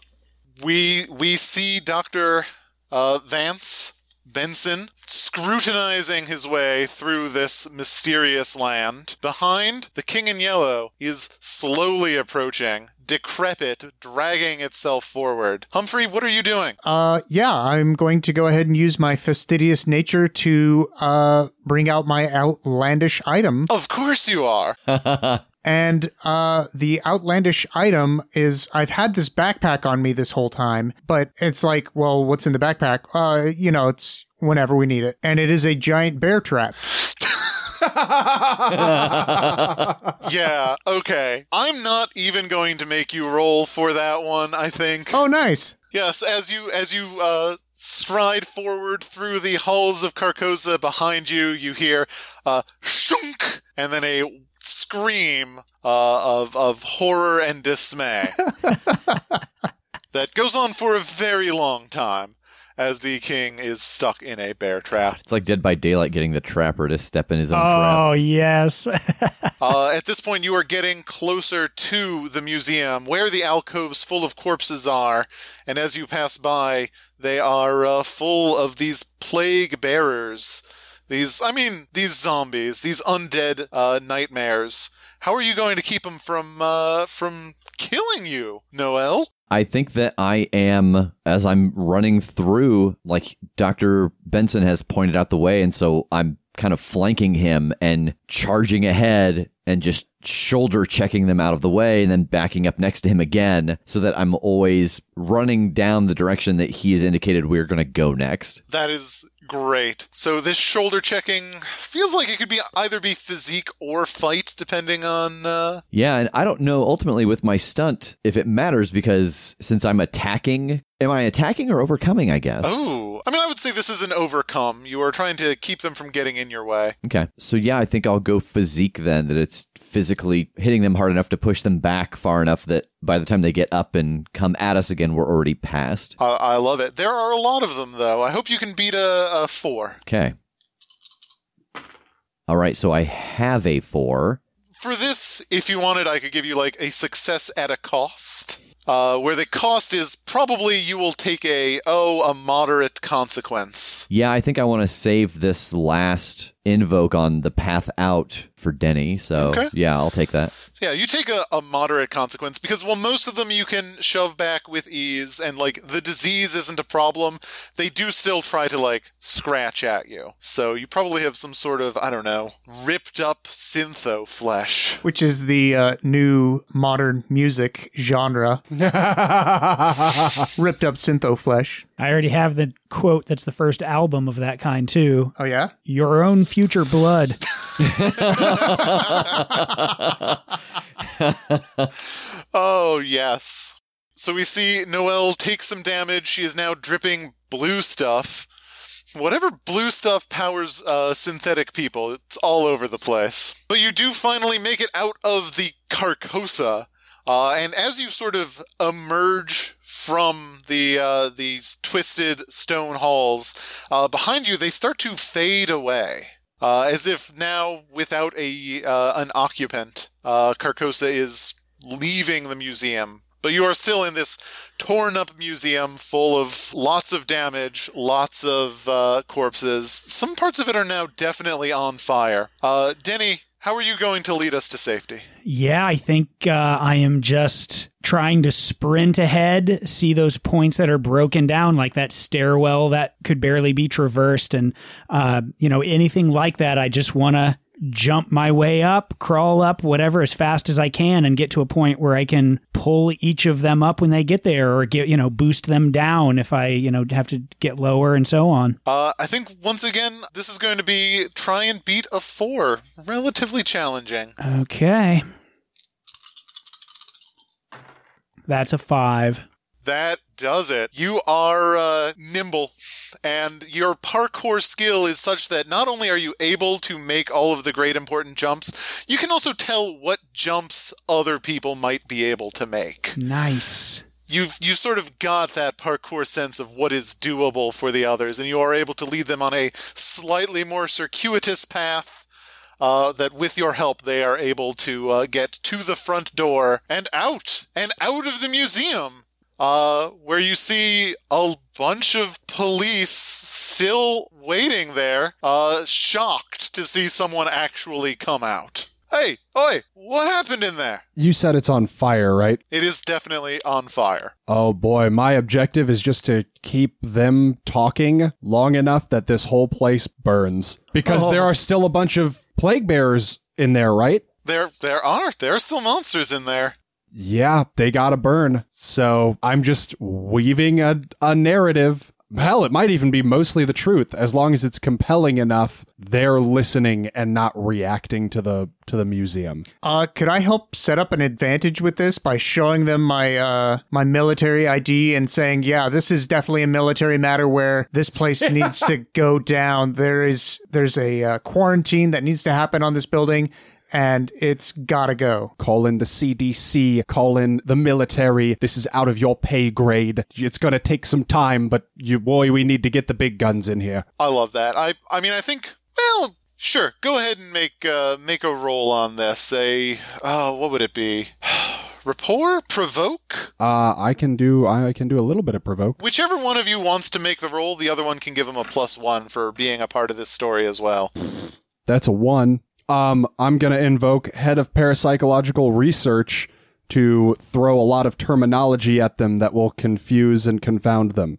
We we see Doctor uh, Vance Benson scrutinizing his way through this mysterious land. Behind, the King in Yellow is slowly approaching, decrepit, dragging itself forward. Humphrey, what are you doing? Uh, yeah, I'm going to go ahead and use my fastidious nature to uh bring out my outlandish item. Of course you are. And uh, the outlandish item is I've had this backpack on me this whole time, but it's like, well, what's in the backpack? Uh, you know, it's whenever we need it. And it is a giant bear trap. yeah, okay. I'm not even going to make you roll for that one, I think. Oh, nice. Yes, as you as you uh, stride forward through the halls of Carcosa behind you, you hear uh, shunk, and then a scream uh, of of horror and dismay that goes on for a very long time as the king is stuck in a bear trap. It's like Dead by Daylight getting the trapper to step in his own trap. Oh yes. Uh, at this point, you are getting closer to the museum where the alcoves full of corpses are, and as you pass by, they are uh, full of these plague bearers. These, I mean, these zombies, these undead uh, nightmares. How are you going to keep them from uh, from killing you, Noel? I think that I am, as I'm running through, like Dr. Benson has pointed out the way. And so I'm kind of flanking him and charging ahead and just shoulder checking them out of the way and then backing up next to him again so that I'm always running down the direction that he has indicated we're going to go next. That is great. So this shoulder checking feels like it could be either be physique or fight, depending on. Uh... Yeah, and I don't know ultimately with my stunt if it matters because since I'm attacking, am I attacking or overcoming? I guess. Oh, I mean, I would say this is an overcome. You are trying to keep them from getting in your way. Okay, so yeah, I think I'll go physique then. That it's physically hitting them hard enough to push them back far enough that by the time they get up and come at us again, we're already past. Uh, I love it. There are a lot of them, though. I hope you can beat a, a four. Okay. All right, so I have a four. For this, if you wanted, I could give you like a success at a cost. Uh, where the cost is probably you will take a oh a moderate consequence. Yeah, I think I want to save this last invoke on the path out for Denny. So Okay. yeah, I'll take that. So yeah, you take a, a moderate consequence because well, most of them you can shove back with ease, and like the disease isn't a problem. They do still try to like scratch at you, so you probably have some sort of I don't know ripped up syntho flesh. Which is the uh, new modern music genre. Ripped up syntho flesh. I already have the quote that's the first album of that kind too. Oh, yeah? Your own future blood. Oh yes. So we see Noel take some damage. She is now dripping blue stuff. Whatever blue stuff powers uh, synthetic people, it's all over the place. But you do finally make it out of the Carcosa, uh, and as you sort of emerge from the uh, these twisted stone halls, uh, behind you they start to fade away, uh, as if now without a uh, an occupant, uh, Carcosa is leaving the museum. But you are still in this torn up museum full of lots of damage, lots of uh, corpses. Some parts of it are now definitely on fire. Uh, Denny, how are you going to lead us to safety? Yeah, I think uh, I am just trying to sprint ahead, see those points that are broken down, like that stairwell that could barely be traversed, and uh, you know anything like that. I just want to jump my way up, crawl up, whatever, as fast as I can, and get to a point where I can pull each of them up when they get there, or get you know boost them down if I you know have to get lower and so on. Uh, I think once again, this is going to be try and beat a four. Relatively challenging. Okay. That's a five. That does it. You are uh, nimble, and your parkour skill is such that not only are you able to make all of the great important jumps, you can also tell what jumps other people might be able to make. Nice. You've you sort of got that parkour sense of what is doable for the others, and you are able to lead them on a slightly more circuitous path. Uh, that with your help they are able to uh, get to the front door and out and out of the museum uh, where you see a bunch of police still waiting there, uh, shocked to see someone actually come out. Hey, oi, what happened in there? You said it's on fire, right? It is definitely on fire. Oh boy, my objective is just to keep them talking long enough that this whole place burns. Because Oh. there are still a bunch of plague bearers in there, right? There, there are, there are still monsters in there. Yeah, they gotta burn. So I'm just weaving a, a narrative. Hell, it might even be mostly the truth, as long as it's compelling enough. They're listening and not reacting to the to the museum. Uh, could I help set up an advantage with this by showing them my uh, my military ID and saying, yeah, this is definitely a military matter where this place needs to go down. There is there's a uh, quarantine that needs to happen on this building, and it's gotta go. Call in the CDC, call in the military. This is out of your pay grade. It's gonna take some time, but you boy, we need to get the big guns in here. I love that. I, I mean, I think, well, sure. Go ahead and make, uh, make a roll on this. A, uh, what would it be? Rapport, provoke. Uh, I can do I can do a little bit of provoke. Whichever one of you wants to make the roll, the other one can give him a plus one for being a part of this story as well. That's a one. Um, I'm gonna invoke head of parapsychological research to throw a lot of terminology at them that will confuse and confound them.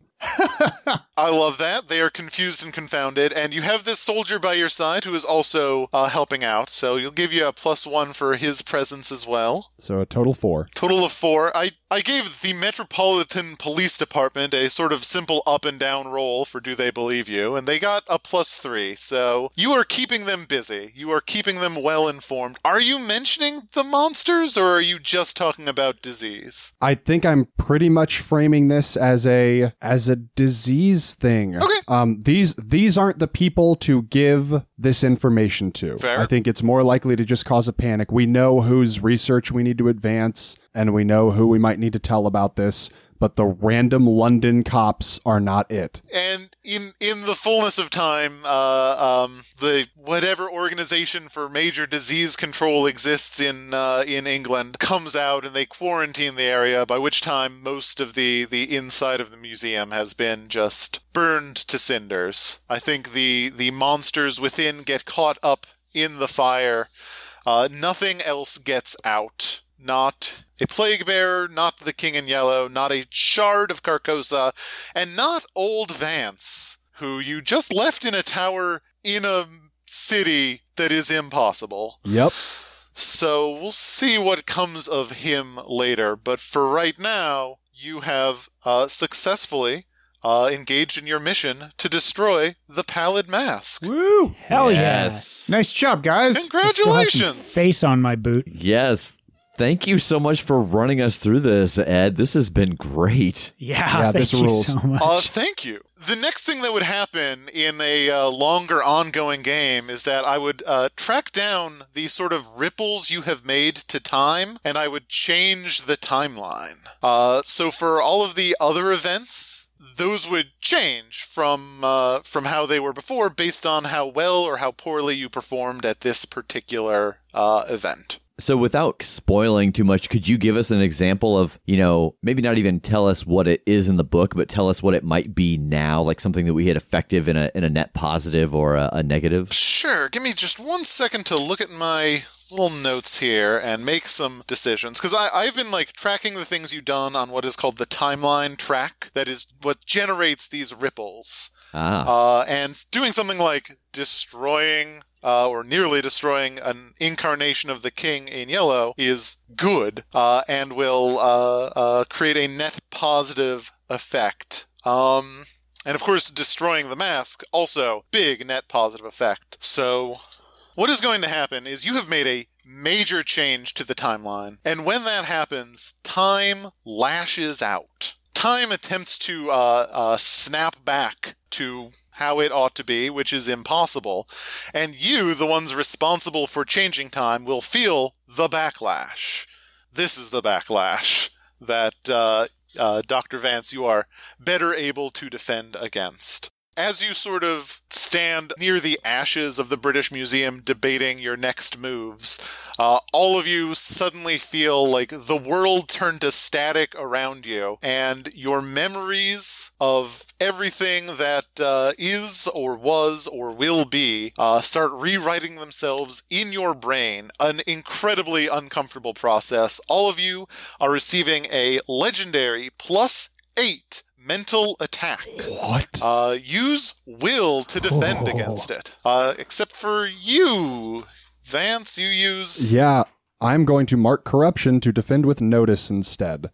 I love that. They are confused and confounded, and you have this soldier by your side who is also uh, helping out. So you'll give you a plus one for his presence as well. So a total four. Total of four. I, I gave the Metropolitan Police Department a sort of simple up and down roll for do they believe you, and they got a plus three. So you are keeping them busy. You are keeping them well informed. Are you mentioning the monsters, or are you just talking about disease? I think I'm pretty much framing this as a as a disease thing. Okay. Um these these aren't the people to give this information to. Fair. I think it's more likely to just cause a panic. We know whose research we need to advance and we know who we might need to tell about this, but the random London cops are not it. and in in the fullness of time, uh, um, the whatever organization for major disease control exists in uh, in England comes out and they quarantine the area. By which time, most of the the inside of the museum has been just burned to cinders. I think the the monsters within get caught up in the fire. Uh, nothing else gets out. Not a plague bearer, not the king in yellow, not a shard of Carcosa, and not old Vance, who you just left in a tower in a city that is impossible. Yep. So we'll see what comes of him later. But for right now, you have uh, successfully uh, engaged in your mission to destroy the Pallid Mask. Woo! Hell yes. Nice job, guys. yeah! Still have some Congratulations! face on my boot. Yes. Thank you so much for running us through this, Ed. This has been great. Yeah, Yeah, thank this you rules. so much. Uh, thank you. The next thing that would happen in a uh, longer ongoing game is that I would uh, track down the sort of ripples you have made to time, and I would change the timeline. Uh, so for all of the other events, those would change from uh, from how they were before, based on how well or how poorly you performed at this particular uh, event. So, without spoiling too much, could you give us an example of, you know, maybe not even tell us what it is in the book, but tell us what it might be now, like something that we hit effective in a in a net positive or a, a negative? Sure. Give me just one second to look at my little notes here and make some decisions because I've been like tracking the things you've done on what is called the timeline track. That is what generates these ripples. Ah. uh, and doing something like destroying uh, or nearly destroying an incarnation of the king in yellow is good uh, and will uh, uh, create a net positive effect. Um, and of course, destroying the mask also big net positive effect. So, what is going to happen is you have made a major change to the timeline, and when that happens, time lashes out. Time attempts to uh, uh, snap back to how it ought to be, which is impossible. And you, the ones responsible for changing time, will feel the backlash. This is the backlash that uh, uh, Dr. Vance, you are better able to defend against. As you sort of stand near the ashes of the British Museum debating your next moves, uh, all of you suddenly feel like the world turned to static around you, and your memories of everything that uh, is or was or will be uh, start rewriting themselves in your brain. An incredibly uncomfortable process. All of you are receiving a legendary plus eight mental attack. What? Uh, use will to defend Oh. against it. Uh, except for you, Vance, you use. Yeah, I'm going to mark corruption to defend with notice instead.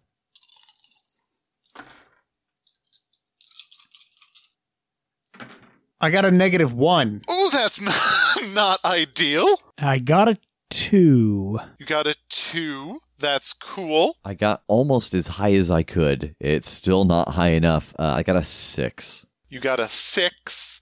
I got a negative one. Oh, that's not, not ideal. I got a two. You got a two. That's cool. I got almost as high as I could. It's still not high enough. Uh, I got a six. You got a six.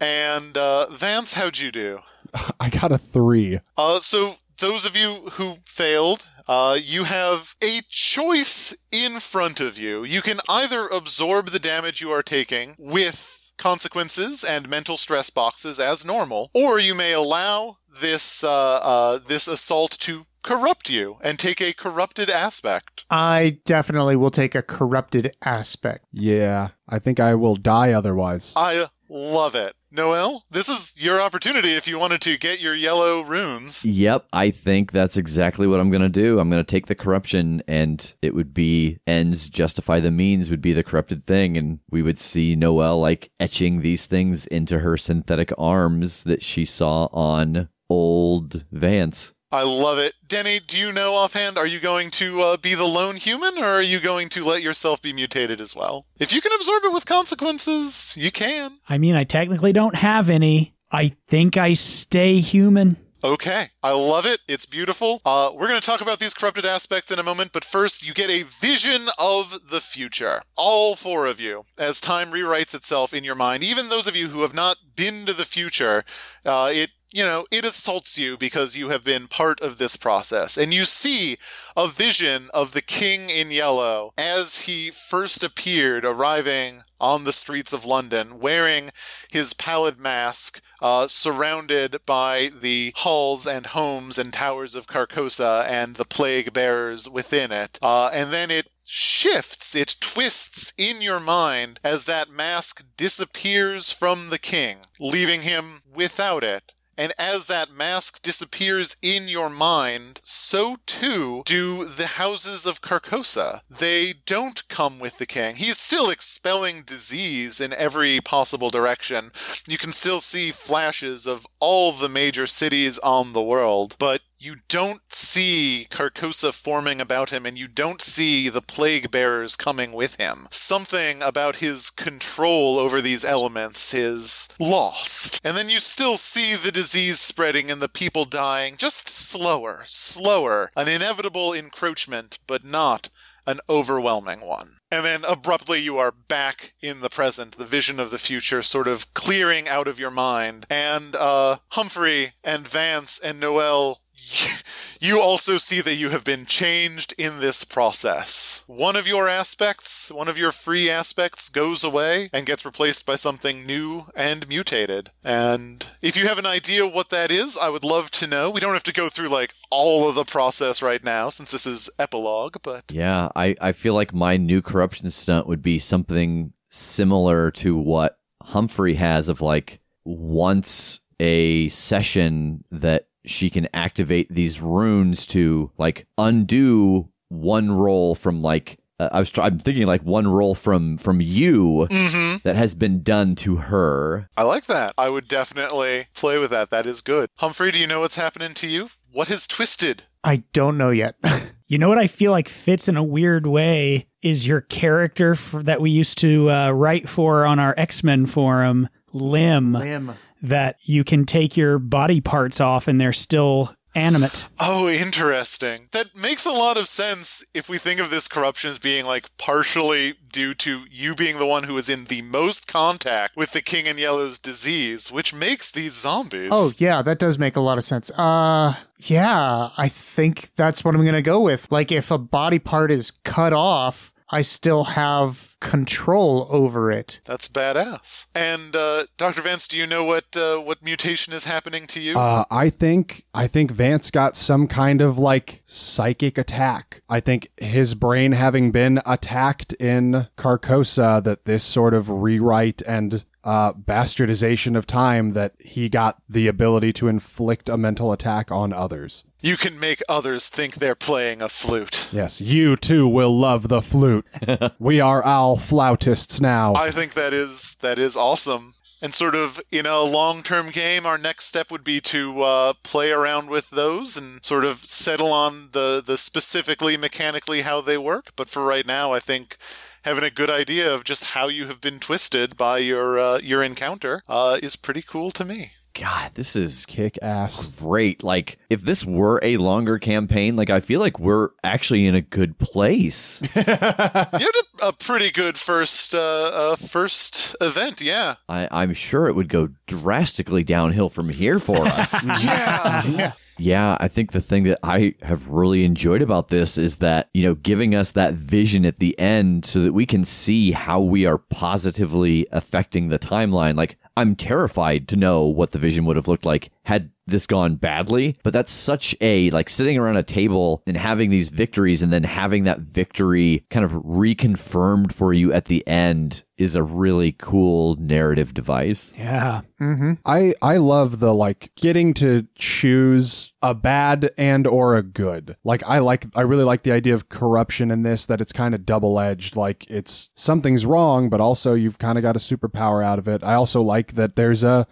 And uh, Vance, how'd you do? I got a three. Uh, so those of you who failed, uh, you have a choice in front of you. You can either absorb the damage you are taking with consequences and mental stress boxes as normal, or you may allow this uh, uh, this assault to corrupt you and take a corrupted aspect. I definitely will take a corrupted aspect. Yeah, I think I will die otherwise. I love it. Noel, this is your opportunity if you wanted to get your yellow runes. Yep, I think that's exactly what I'm going to do. I'm going to take the corruption, and it would be ends justify the means would be the corrupted thing, and we would see Noel like etching these things into her synthetic arms that she saw on old Vance. I love it. Denny, do you know offhand, are you going to uh, be the lone human or are you going to let yourself be mutated as well? If you can absorb it with consequences, you can. I mean, I technically don't have any. I think I stay human. Okay, I love it. It's beautiful. Uh, we're going to talk about these corrupted aspects in a moment, but first, you get a vision of the future. All four of you, as time rewrites itself in your mind, even those of you who have not been to the future, uh, it you know, it assaults you because you have been part of this process. And you see a vision of the king in yellow as he first appeared, arriving on the streets of London, wearing his pallid mask, uh, surrounded by the halls and homes and towers of Carcosa and the plague bearers within it. Uh, and then it shifts, it twists in your mind as that mask disappears from the king, leaving him without it. And as that mask disappears in your mind, so too do the houses of Carcosa. They don't come with the king. He's still expelling disease in every possible direction. You can still see flashes of all the major cities on the world, but you don't see Carcosa forming about him, and you don't see the plague bearers coming with him. Something about his control over these elements is lost. And then you still see the disease spreading and the people dying, just slower, slower. An inevitable encroachment, but not an overwhelming one. And then abruptly you are back in the present, the vision of the future sort of clearing out of your mind. And uh, Humphrey and Vance and Noel you also see that you have been changed in this process. One of your aspects, one of your free aspects, goes away and gets replaced by something new and mutated. And if you have an idea what that is, I would love to know. We don't have to go through like all of the process right now since this is epilogue, but Yeah, I, I feel like my new corruption stunt would be something similar to what Humphrey has of like once a session that she can activate these runes to like undo one roll from like uh, I was try- I'm thinking like one roll from from you Mm-hmm. that has been done to her. I like that. I would definitely play with that. That is good. Humphrey, do you know what's happening to you? What has twisted? I don't know yet. You know what I feel like fits in a weird way is your character for, that we used to uh, write for on our X Men forum, Lim, Lim. That you can take your body parts off and they're still animate. Oh, interesting. That makes a lot of sense if we think of this corruption as being like partially due to you being the one who is in the most contact with the King in Yellow's disease, which makes these zombies. Oh yeah, that does make a lot of sense. Uh yeah, I think that's what I'm gonna go with. Like if a body part is cut off, I still have control over it. That's badass. And uh, Dr. Vance, do you know what uh, what mutation is happening to you? Uh, I think I think Vance got some kind of like psychic attack. I think his brain having been attacked in Carcosa, that this sort of rewrite and uh, bastardization of time that he got the ability to inflict a mental attack on others. You can make others think they're playing a flute. Yes, you too will love the flute. we are all flautists now. I think that is that is awesome. And sort of in a long-term game, our next step would be to uh, play around with those and sort of settle on the the specifically mechanically how they work. But for right now, I think having a good idea of just how you have been twisted by your uh, your encounter uh, is pretty cool to me. God, this is Kick ass. great. Like, if this were a longer campaign, like, I feel like we're actually in a good place. You had a, a pretty good first uh, uh, first event, yeah. I, I'm sure it would go drastically downhill from here for us. Yeah. Yeah, I think the thing that I have really enjoyed about this is that, you know, giving us that vision at the end so that we can see how we are positively affecting the timeline. Like, I'm terrified to know what the vision would have looked like had this gone badly, but that's such a like sitting around a table and having these victories and then having that victory kind of reconfirmed for you at the end is a really cool narrative device. Yeah. Mm-hmm. I I love the like getting to choose a bad and or a good. Like I like I really like the idea of corruption in this that it's kind of double edged. Like it's something's wrong, but also you've kind of got a superpower out of it. I also like that there's a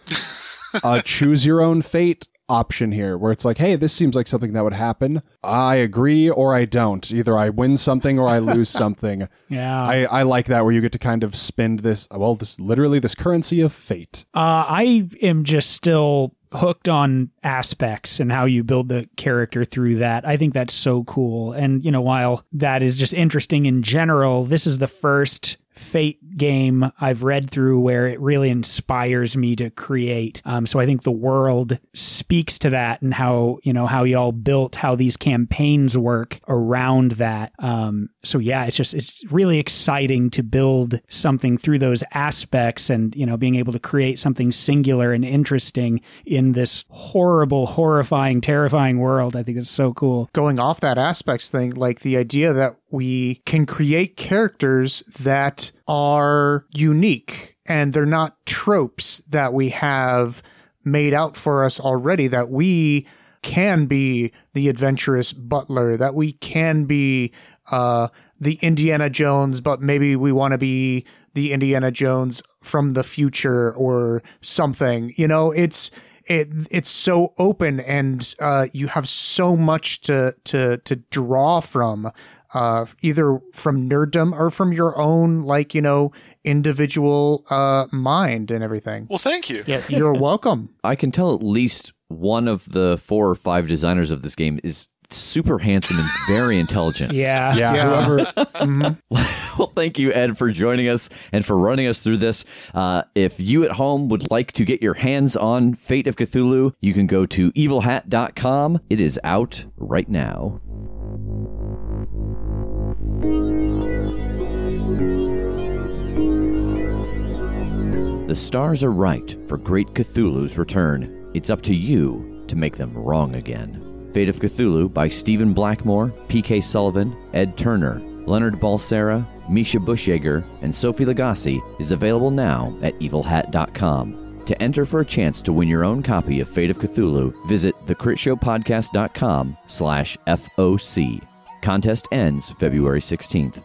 a choose your own fate option here where it's like, hey, this seems like something that would happen. I agree or I don't. Either I win something or I lose something. Yeah. I, I like that where you get to kind of spend this well, this literally this currency of fate. Uh, I am just still hooked on aspects and how you build the character through that. I think that's so cool. And, you know, while that is just interesting in general, this is the first Fate game I've read through where it really inspires me to create. Um, so I think the world speaks to that and how, you know, how y'all built how these campaigns work around that. Um, so yeah, it's just, it's really exciting to build something through those aspects and, you know, being able to create something singular and interesting in this horrible, horrifying, terrifying world. I think it's so cool. Going off that aspects thing, like the idea that we can create characters that are unique and they're not tropes that we have made out for us already, that we can be the adventurous butler, that we can be uh, the Indiana Jones, but maybe we want to be the Indiana Jones from the future or something. You know, it's it it's so open and uh, you have so much to to to draw from uh, either from nerddom or from your own like you know individual uh, mind and everything. Well, thank you. Yeah, you're welcome. I can tell at least one of the four or five designers of this game is super handsome and very intelligent. Yeah. Yeah, Yeah. whoever Mhm. well, thank you, Ed, for joining us and for running us through this. Uh, if you at home would like to get your hands on Fate of Cthulhu, you can go to evilhat.com. It is out right now. The stars are right for great Cthulhu's return. It's up to you to make them wrong again. Fate of Cthulhu by Stephen Blackmore, P.K. Sullivan, Ed Turner, Leonard Balsera, Misha Bushyager, and Sophie Lagacé is available now at evilhat.com. To enter for a chance to win your own copy of Fate of Cthulhu, visit thecritshowpodcast.com slash FOC. Contest ends February 16th.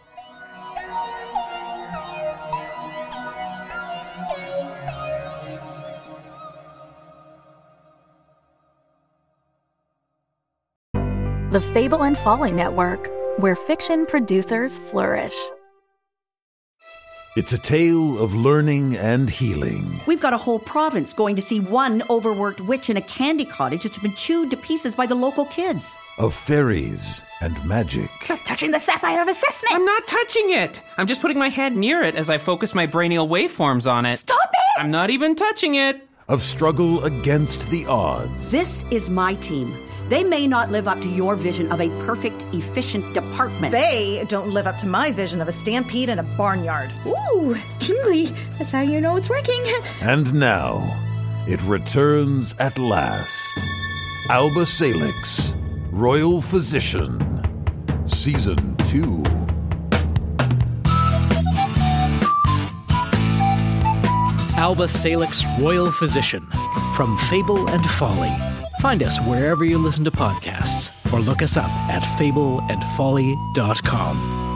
The Fable and Folly Network, where fiction producers flourish. It's a tale of learning and healing. We've got a whole province going to see one overworked witch in a candy cottage that's been chewed to pieces by the local kids. Of fairies and magic. touching the sapphire of assessment. I'm not touching it. I'm just putting my hand near it as I focus my brainial waveforms on it. Stop it! I'm not even touching it. Of struggle against the odds. This is my team. They may not live up to your vision of a perfect, efficient department. They don't live up to my vision of a stampede in a barnyard. Ooh, Kingly. That's how you know it's working. And now, it returns at last. Alba Salix, Royal Physician, Season 2. Alba Salix Royal Physician from Fable and Folly. Find us wherever you listen to podcasts or look us up at fableandfolly.com.